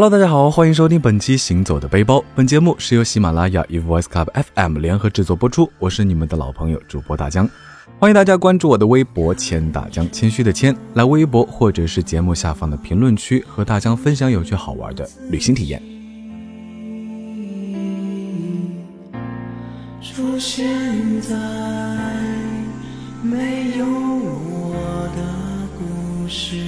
Hello，大家好，欢迎收听本期《行走的背包》。本节目是由喜马拉雅与 Voice Club FM 联合制作播出。我是你们的老朋友主播大江，欢迎大家关注我的微博“谦大江”，谦虚的谦，来微博或者是节目下方的评论区和大江分享有趣好玩的旅行体验。出现在没有我的故事。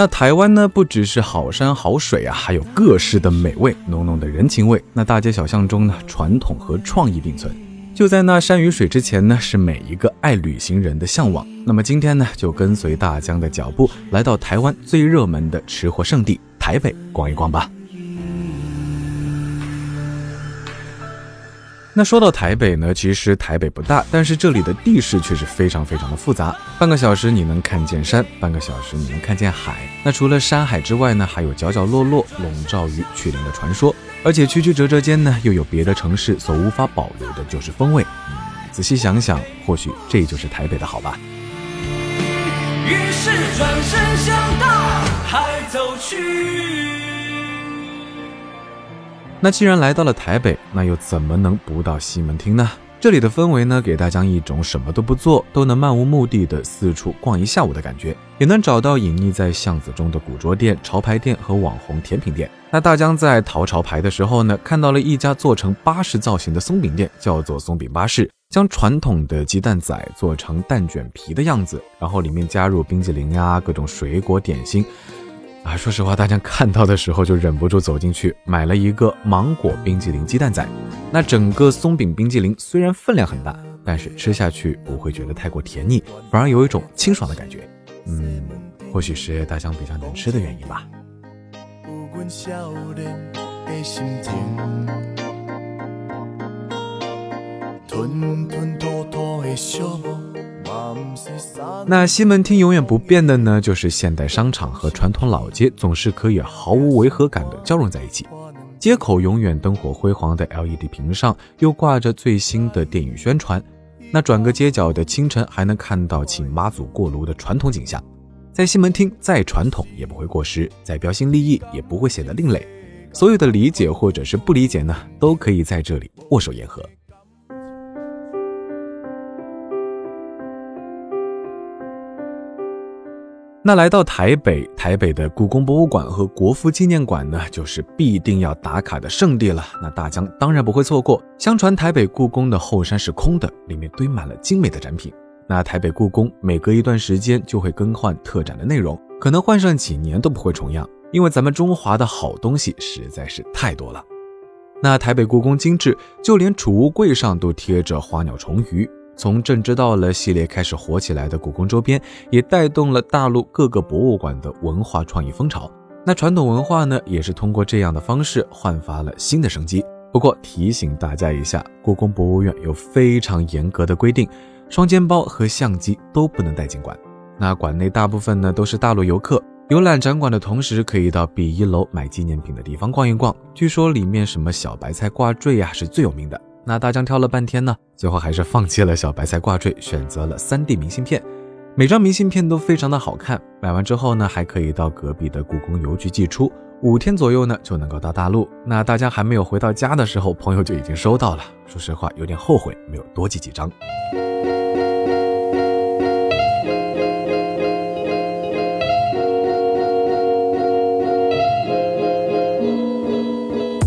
那台湾呢，不只是好山好水啊，还有各式的美味，浓浓的人情味。那大街小巷中呢，传统和创意并存。就在那山与水之前呢，是每一个爱旅行人的向往。那么今天呢，就跟随大江的脚步，来到台湾最热门的吃货圣地台北逛一逛吧。那说到台北呢，其实台北不大，但是这里的地势却是非常非常的复杂。半个小时你能看见山，半个小时你能看见海。那除了山海之外呢，还有角角落落笼罩于去林的传说。而且曲曲折折间呢，又有别的城市所无法保留的就是风味。仔细想想，或许这就是台北的好吧。于是转身向大海走去。那既然来到了台北，那又怎么能不到西门町呢？这里的氛围呢，给大家一种什么都不做都能漫无目的的四处逛一下午的感觉，也能找到隐匿在巷子中的古着店、潮牌店和网红甜品店。那大江在淘潮牌的时候呢，看到了一家做成巴士造型的松饼店，叫做松饼巴士，将传统的鸡蛋仔做成蛋卷皮的样子，然后里面加入冰激凌呀、各种水果点心。啊，说实话，大家看到的时候就忍不住走进去买了一个芒果冰激凌鸡蛋仔。那整个松饼冰激凌虽然分量很大，但是吃下去不会觉得太过甜腻，反而有一种清爽的感觉。嗯，或许是大江比较能吃的原因吧。不管笑的心情吞吞吐吐的笑那西门町永远不变的呢，就是现代商场和传统老街总是可以毫无违和感的交融在一起。街口永远灯火辉煌的 LED 屏上，又挂着最新的电影宣传。那转个街角的清晨，还能看到请妈祖过炉的传统景象。在西门町，再传统也不会过时，再标新立异也不会显得另类。所有的理解或者是不理解呢，都可以在这里握手言和。那来到台北，台北的故宫博物馆和国父纪念馆呢，就是必定要打卡的圣地了。那大江当然不会错过。相传台北故宫的后山是空的，里面堆满了精美的展品。那台北故宫每隔一段时间就会更换特展的内容，可能换上几年都不会重样，因为咱们中华的好东西实在是太多了。那台北故宫精致，就连储物柜上都贴着花鸟虫鱼。从朕知道了系列开始火起来的故宫周边，也带动了大陆各个博物馆的文化创意风潮。那传统文化呢，也是通过这样的方式焕发了新的生机。不过提醒大家一下，故宫博物院有非常严格的规定，双肩包和相机都不能带进馆。那馆内大部分呢都是大陆游客，游览展馆的同时，可以到 B 一楼买纪念品的地方逛一逛。据说里面什么小白菜挂坠呀是最有名的。那大江挑了半天呢，最后还是放弃了小白菜挂坠，选择了三 D 明信片。每张明信片都非常的好看。买完之后呢，还可以到隔壁的故宫邮局寄出，五天左右呢就能够到大陆。那大家还没有回到家的时候，朋友就已经收到了。说实话，有点后悔没有多寄几张。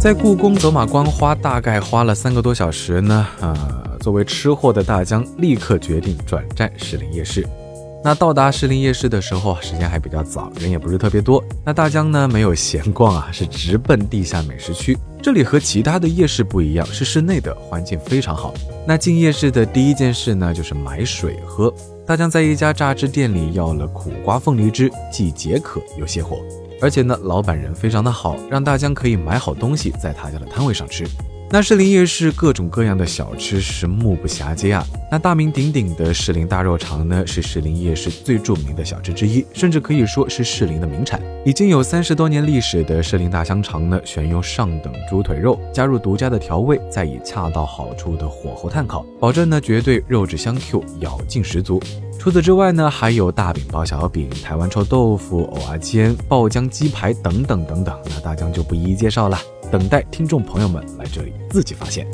在故宫走马观花，大概花了三个多小时呢。呃，作为吃货的大江，立刻决定转战士林夜市。那到达士林夜市的时候，时间还比较早，人也不是特别多。那大江呢，没有闲逛啊，是直奔地下美食区。这里和其他的夜市不一样，是室内的，环境非常好。那进夜市的第一件事呢，就是买水喝。大江在一家榨汁店里要了苦瓜凤梨汁，既解渴又泻火。而且呢，老板人非常的好，让大江可以买好东西在他家的摊位上吃。那士林夜市各种各样的小吃是目不暇接啊。那大名鼎鼎的士林大肉肠呢，是士林夜市最著名的小吃之一，甚至可以说是士林的名产。已经有三十多年历史的士林大香肠呢，选用上等猪腿肉，加入独家的调味，再以恰到好处的火候炭烤，保证呢绝对肉质香 Q，咬劲十足。除此之外呢，还有大饼包小饼、台湾臭豆腐、藕啊煎、爆浆鸡排等等等等。那大江就不一一介绍了，等待听众朋友们来这里自己发现。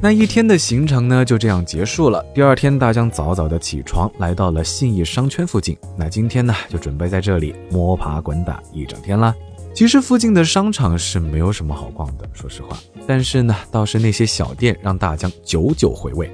那一天的行程呢，就这样结束了。第二天，大江早早的起床，来到了信义商圈附近。那今天呢，就准备在这里摸爬滚打一整天了。其实附近的商场是没有什么好逛的，说实话。但是呢，倒是那些小店让大江久久回味。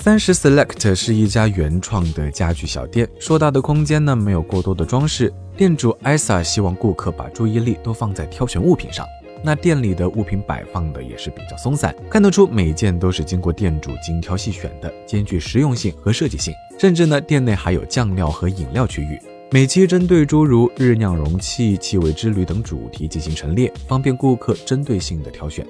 三十 Select 是一家原创的家具小店，硕大的空间呢，没有过多的装饰。店主艾萨希望顾客把注意力都放在挑选物品上。那店里的物品摆放的也是比较松散，看得出每件都是经过店主精挑细选的，兼具实用性和设计性。甚至呢，店内还有酱料和饮料区域，每期针对诸如日酿容器、气味之旅等主题进行陈列，方便顾客针对性的挑选。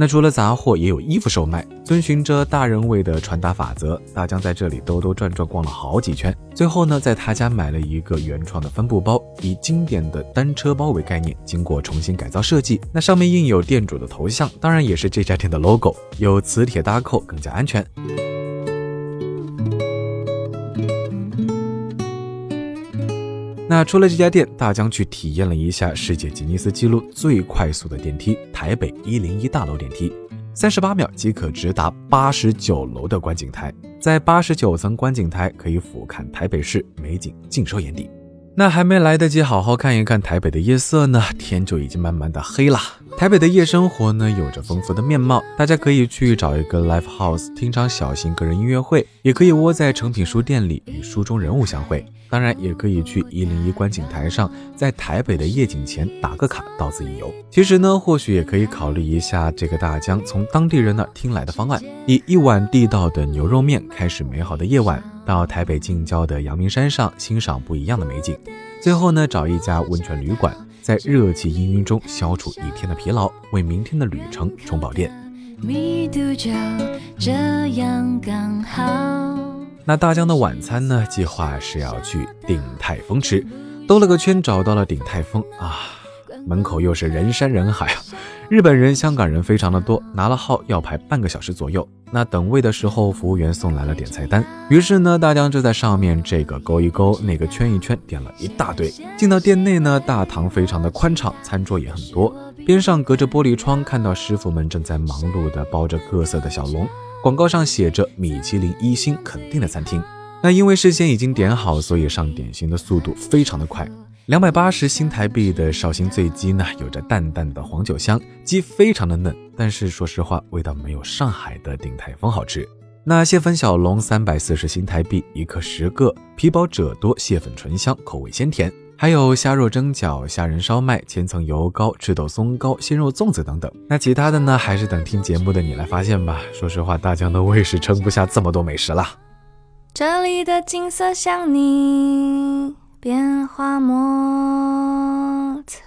那除了杂货，也有衣服售卖。遵循着大人味的穿搭法则，大江在这里兜兜转转逛了好几圈，最后呢，在他家买了一个原创的帆布包，以经典的单车包为概念，经过重新改造设计。那上面印有店主的头像，当然也是这家店的 logo，有磁铁搭扣，更加安全。那出了这家店，大江去体验了一下世界吉尼斯纪录最快速的电梯——台北一零一大楼电梯，三十八秒即可直达八十九楼的观景台，在八十九层观景台可以俯瞰台北市，美景尽收眼底。那还没来得及好好看一看台北的夜色呢，天就已经慢慢的黑了。台北的夜生活呢，有着丰富的面貌，大家可以去找一个 live house 听场小型个人音乐会，也可以窝在诚品书店里与书中人物相会。当然，也可以去一零一观景台上，在台北的夜景前打个卡，到此一游。其实呢，或许也可以考虑一下这个大江从当地人那听来的方案，以一碗地道的牛肉面开始美好的夜晚，到台北近郊的阳明山上欣赏不一样的美景，最后呢，找一家温泉旅馆，在热气氤氲中消除一天的疲劳，为明天的旅程充饱电。密度就这样刚好。那大江的晚餐呢？计划是要去鼎泰丰吃，兜了个圈找到了鼎泰丰啊，门口又是人山人海啊，日本人、香港人非常的多，拿了号要排半个小时左右。那等位的时候，服务员送来了点菜单，于是呢，大江就在上面这个勾一勾，那个圈一圈，点了一大堆。进到店内呢，大堂非常的宽敞，餐桌也很多，边上隔着玻璃窗，看到师傅们正在忙碌的包着各色的小笼。广告上写着米其林一星肯定的餐厅，那因为事先已经点好，所以上点心的速度非常的快。两百八十新台币的绍兴醉鸡呢，有着淡淡的黄酒香，鸡非常的嫩，但是说实话，味道没有上海的鼎泰丰好吃。那蟹粉小笼三百四十新台币一克十个，皮薄褶多，蟹粉醇香，口味鲜甜。还有虾肉蒸饺、虾仁烧麦、千层油糕、赤豆松糕、鲜肉粽子等等。那其他的呢，还是等听节目的你来发现吧。说实话，大江的胃是撑不下这么多美食了。这里的景色像你变化莫测。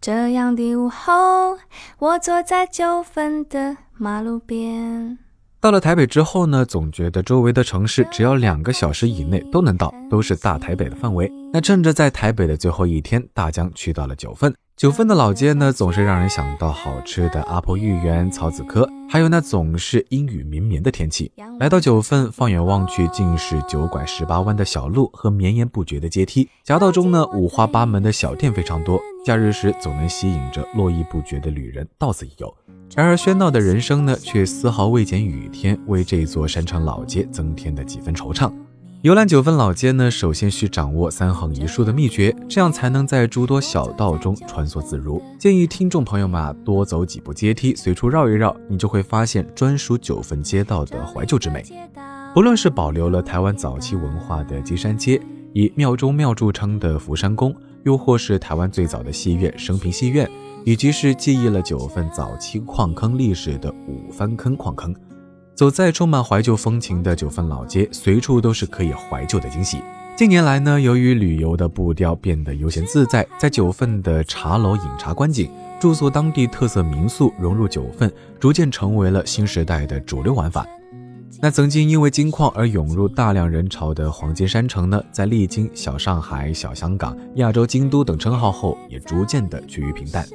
这样的午后，我坐在九份的马路边。到了台北之后呢，总觉得周围的城市只要两个小时以内都能到，都是大台北的范围。那趁着在台北的最后一天，大江去到了九份。九份的老街呢，总是让人想到好吃的阿婆芋圆、草子稞，还有那总是阴雨绵绵的天气。来到九份，放眼望去，尽是九拐十八弯的小路和绵延不绝的阶梯。夹道中呢，五花八门的小店非常多，假日时总能吸引着络绎不绝的旅人到此一游。然而喧闹的人生呢，却丝毫未减雨天为这座山城老街增添的几分惆怅。游览九份老街呢，首先需掌握三横一竖的秘诀，这样才能在诸多小道中穿梭自如。建议听众朋友们啊，多走几步阶梯，随处绕一绕，你就会发现专属九份街道的怀旧之美。不论是保留了台湾早期文化的金山街，以庙中庙著称的福山宫，又或是台湾最早的戏院升平戏院。以及是记忆了九份早期矿坑历史的五番坑矿坑，走在充满怀旧风情的九份老街，随处都是可以怀旧的惊喜。近年来呢，由于旅游的步调变得悠闲自在，在九份的茶楼饮茶观景、住宿当地特色民宿融入九份，逐渐成为了新时代的主流玩法。那曾经因为金矿而涌入大量人潮的黄金山城呢，在历经小上海、小香港、亚洲京都等称号后，也逐渐的趋于平淡。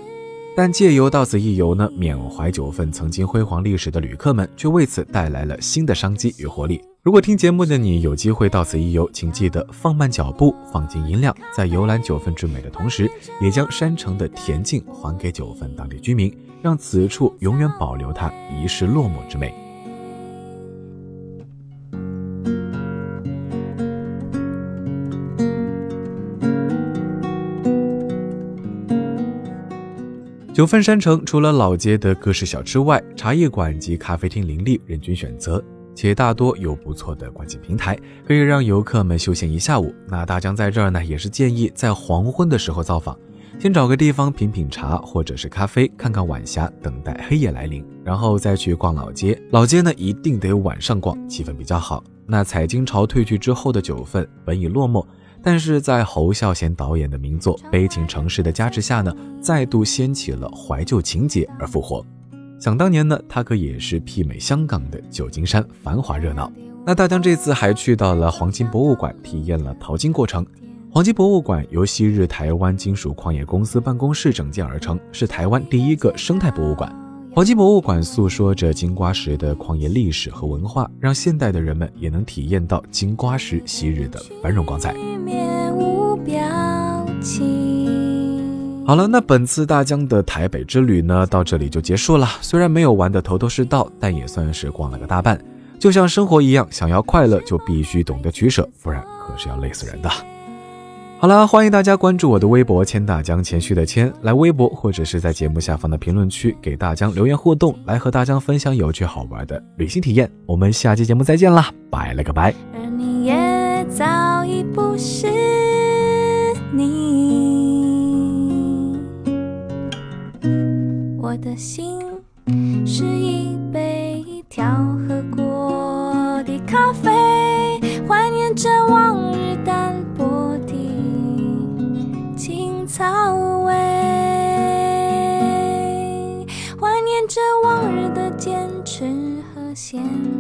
但借由到此一游呢，缅怀九份曾经辉煌历史的旅客们，却为此带来了新的商机与活力。如果听节目的你有机会到此一游，请记得放慢脚步，放轻音量，在游览九份之美的同时，也将山城的恬静还给九份当地居民，让此处永远保留它遗世落寞之美。九份山城除了老街的各式小吃外，茶叶馆及咖啡厅林立，任君选择，且大多有不错的观景平台，可以让游客们休闲一下午。那大江在这儿呢，也是建议在黄昏的时候造访，先找个地方品品茶或者是咖啡，看看晚霞，等待黑夜来临，然后再去逛老街。老街呢，一定得晚上逛，气氛比较好。那彩金潮退去之后的九份，本已落寞。但是在侯孝贤导演的名作《悲情城市》的加持下呢，再度掀起了怀旧情节而复活。想当年呢，它可也是媲美香港的旧金山，繁华热闹。那大江这次还去到了黄金博物馆，体验了淘金过程。黄金博物馆由昔日台湾金属矿业公司办公室整建而成，是台湾第一个生态博物馆。黄金博物馆诉说着金瓜石的矿业历史和文化，让现代的人们也能体验到金瓜石昔日的繁荣光彩。好了，那本次大江的台北之旅呢，到这里就结束了。虽然没有玩的头头是道，但也算是逛了个大半。就像生活一样，想要快乐就必须懂得取舍，不然可是要累死人的。好了，欢迎大家关注我的微博“千大江”，谦虚的谦，来微博或者是在节目下方的评论区给大江留言互动，来和大江分享有趣好玩的旅行体验。我们下期节目再见啦，拜了个拜。而你也早已不是你，我的心是一杯调和过的咖啡，坚持和现。